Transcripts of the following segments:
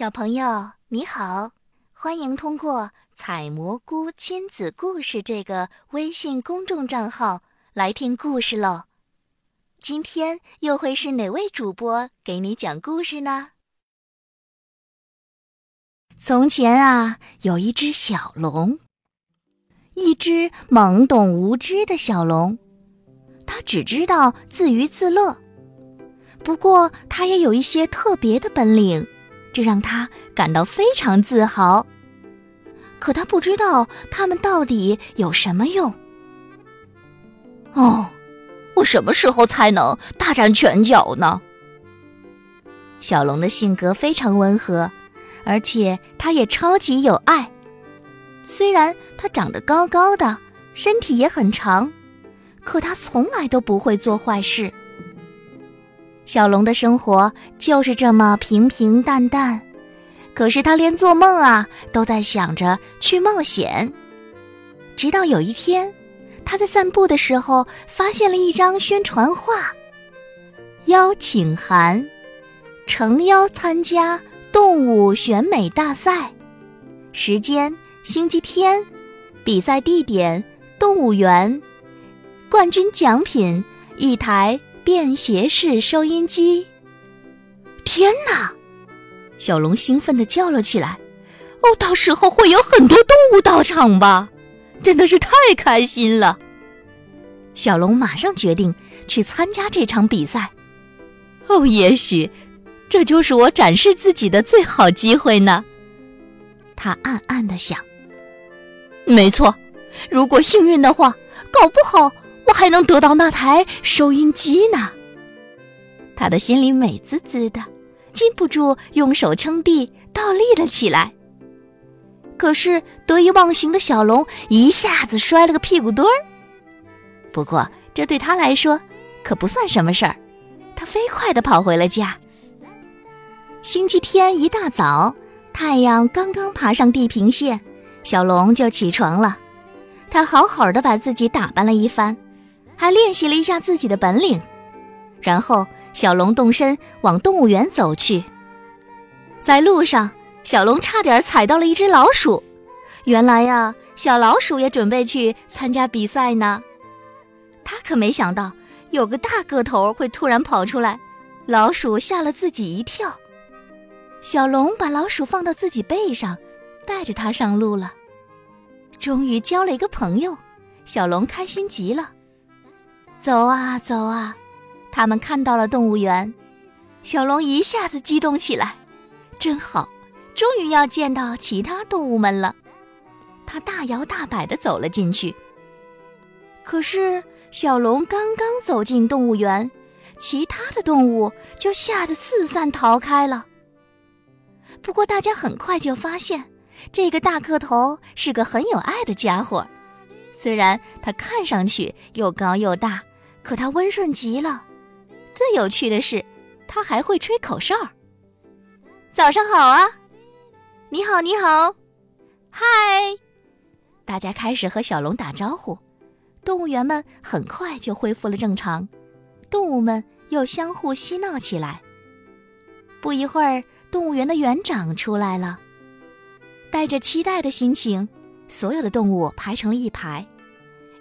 小朋友你好，欢迎通过“采蘑菇亲子故事”这个微信公众账号来听故事喽。今天又会是哪位主播给你讲故事呢？从前啊，有一只小龙，一只懵懂无知的小龙，它只知道自娱自乐。不过，它也有一些特别的本领，这让他感到非常自豪。可他不知道它们到底有什么用。哦，我什么时候才能大展拳脚呢？小龙的性格非常温和。而且他也超级有爱，虽然他长得高高的，身体也很长，可他从来都不会做坏事。小龙的生活就是这么平平淡淡，可是他连做梦啊都在想着去冒险。直到有一天，他在散步的时候发现了一张宣传画，邀请函，诚邀参加。动物选美大赛，时间星期天，比赛地点动物园，冠军奖品一台便携式收音机。天哪！小龙兴奋地叫了起来：“哦，到时候会有很多动物到场吧？真的是太开心了！”小龙马上决定去参加这场比赛。哦，也许。这就是我展示自己的最好机会呢，他暗暗的想。没错，如果幸运的话，搞不好我还能得到那台收音机呢。他的心里美滋滋的，禁不住用手撑地倒立了起来。可是得意忘形的小龙一下子摔了个屁股墩儿。不过这对他来说可不算什么事儿，他飞快地跑回了家。星期天一大早，太阳刚刚爬上地平线，小龙就起床了。他好好的把自己打扮了一番，还练习了一下自己的本领。然后，小龙动身往动物园走去。在路上，小龙差点踩到了一只老鼠。原来呀，小老鼠也准备去参加比赛呢。他可没想到，有个大个头会突然跑出来，老鼠吓了自己一跳。小龙把老鼠放到自己背上，带着它上路了。终于交了一个朋友，小龙开心极了。走啊走啊，他们看到了动物园，小龙一下子激动起来，真好，终于要见到其他动物们了。他大摇大摆地走了进去。可是小龙刚刚走进动物园，其他的动物就吓得四散逃开了。不过，大家很快就发现，这个大个头是个很有爱的家伙。虽然他看上去又高又大，可他温顺极了。最有趣的是，他还会吹口哨。早上好啊！你好，你好，嗨！大家开始和小龙打招呼。动物园们很快就恢复了正常，动物们又相互嬉闹起来。不一会儿。动物园的园长出来了，带着期待的心情，所有的动物排成了一排：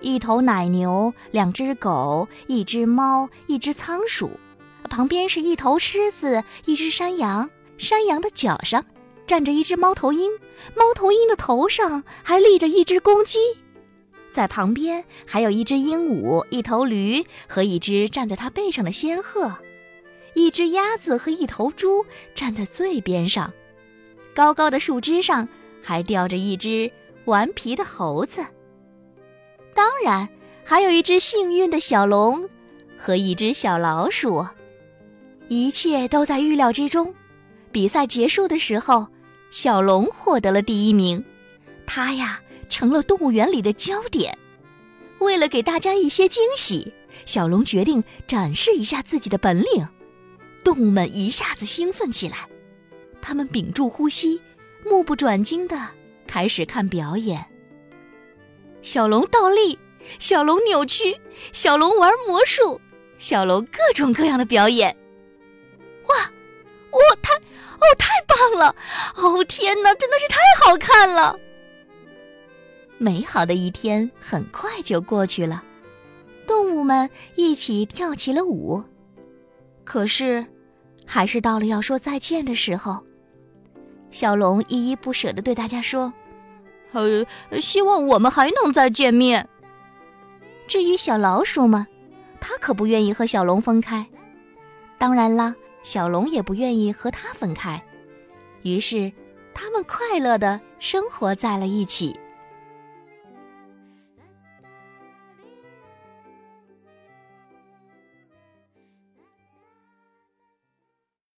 一头奶牛，两只狗，一只猫，一只仓鼠。旁边是一头狮子，一只山羊。山羊的脚上站着一只猫头鹰，猫头鹰的头上还立着一只公鸡。在旁边还有一只鹦鹉，一头驴和一只站在它背上的仙鹤。一只鸭子和一头猪站在最边上，高高的树枝上还吊着一只顽皮的猴子。当然，还有一只幸运的小龙和一只小老鼠。一切都在预料之中。比赛结束的时候，小龙获得了第一名，他呀成了动物园里的焦点。为了给大家一些惊喜，小龙决定展示一下自己的本领。动物们一下子兴奋起来，他们屏住呼吸，目不转睛地开始看表演。小龙倒立，小龙扭曲，小龙玩魔术，小龙各种各样的表演。哇，哇，太，哦，太棒了！哦，天哪，真的是太好看了！美好的一天很快就过去了，动物们一起跳起了舞。可是，还是到了要说再见的时候。小龙依依不舍地对大家说：“呃，希望我们还能再见面。”至于小老鼠嘛，它可不愿意和小龙分开。当然啦，小龙也不愿意和它分开。于是，他们快乐的生活在了一起。